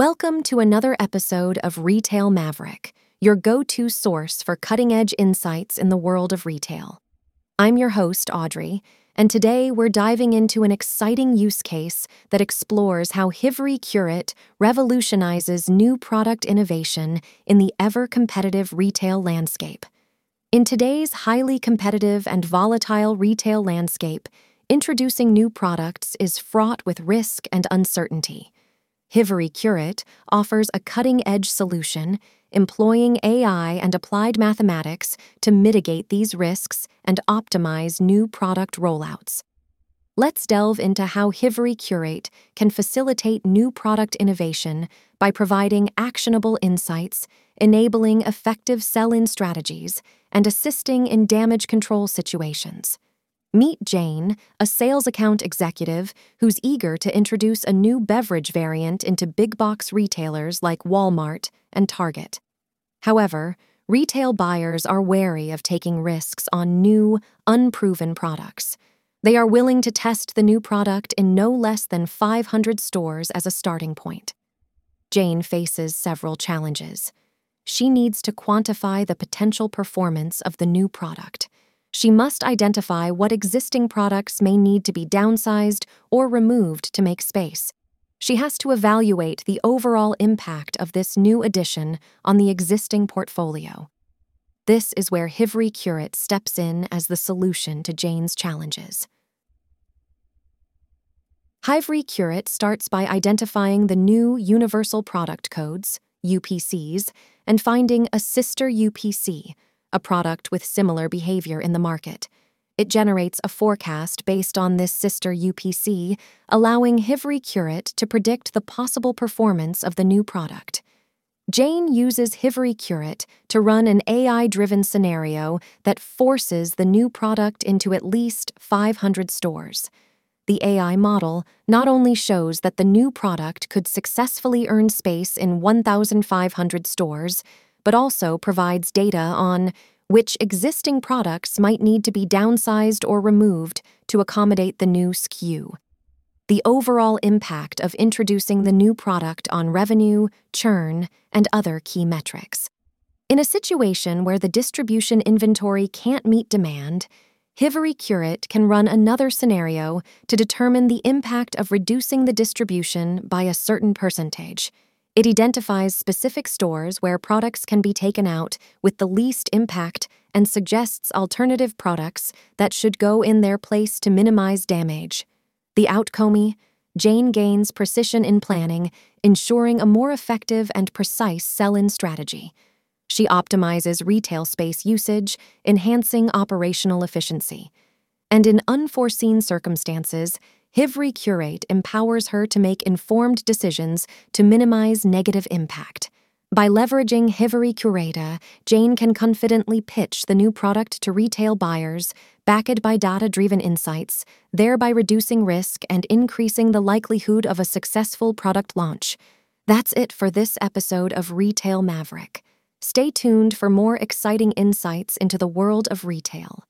Welcome to another episode of Retail Maverick, your go to source for cutting edge insights in the world of retail. I'm your host, Audrey, and today we're diving into an exciting use case that explores how HIVERY Curate revolutionizes new product innovation in the ever competitive retail landscape. In today's highly competitive and volatile retail landscape, introducing new products is fraught with risk and uncertainty. HIVERY Curate offers a cutting edge solution employing AI and applied mathematics to mitigate these risks and optimize new product rollouts. Let's delve into how HIVERY Curate can facilitate new product innovation by providing actionable insights, enabling effective sell in strategies, and assisting in damage control situations. Meet Jane, a sales account executive who's eager to introduce a new beverage variant into big box retailers like Walmart and Target. However, retail buyers are wary of taking risks on new, unproven products. They are willing to test the new product in no less than 500 stores as a starting point. Jane faces several challenges. She needs to quantify the potential performance of the new product she must identify what existing products may need to be downsized or removed to make space. She has to evaluate the overall impact of this new addition on the existing portfolio. This is where HIVERY Curate steps in as the solution to Jane's challenges. HIVERY Curate starts by identifying the new Universal Product Codes, UPCs, and finding a sister UPC a product with similar behavior in the market. It generates a forecast based on this sister UPC, allowing HIVERY Curate to predict the possible performance of the new product. Jane uses HIVERY Curate to run an AI driven scenario that forces the new product into at least 500 stores. The AI model not only shows that the new product could successfully earn space in 1,500 stores, but also provides data on which existing products might need to be downsized or removed to accommodate the new SKU. The overall impact of introducing the new product on revenue, churn, and other key metrics. In a situation where the distribution inventory can't meet demand, HIVERY Curate can run another scenario to determine the impact of reducing the distribution by a certain percentage it identifies specific stores where products can be taken out with the least impact and suggests alternative products that should go in their place to minimize damage. The outcome Jane gains precision in planning, ensuring a more effective and precise sell in strategy. She optimizes retail space usage, enhancing operational efficiency. And in unforeseen circumstances, HIVERY Curate empowers her to make informed decisions to minimize negative impact. By leveraging HIVERY Curate, Jane can confidently pitch the new product to retail buyers, backed by data driven insights, thereby reducing risk and increasing the likelihood of a successful product launch. That's it for this episode of Retail Maverick. Stay tuned for more exciting insights into the world of retail.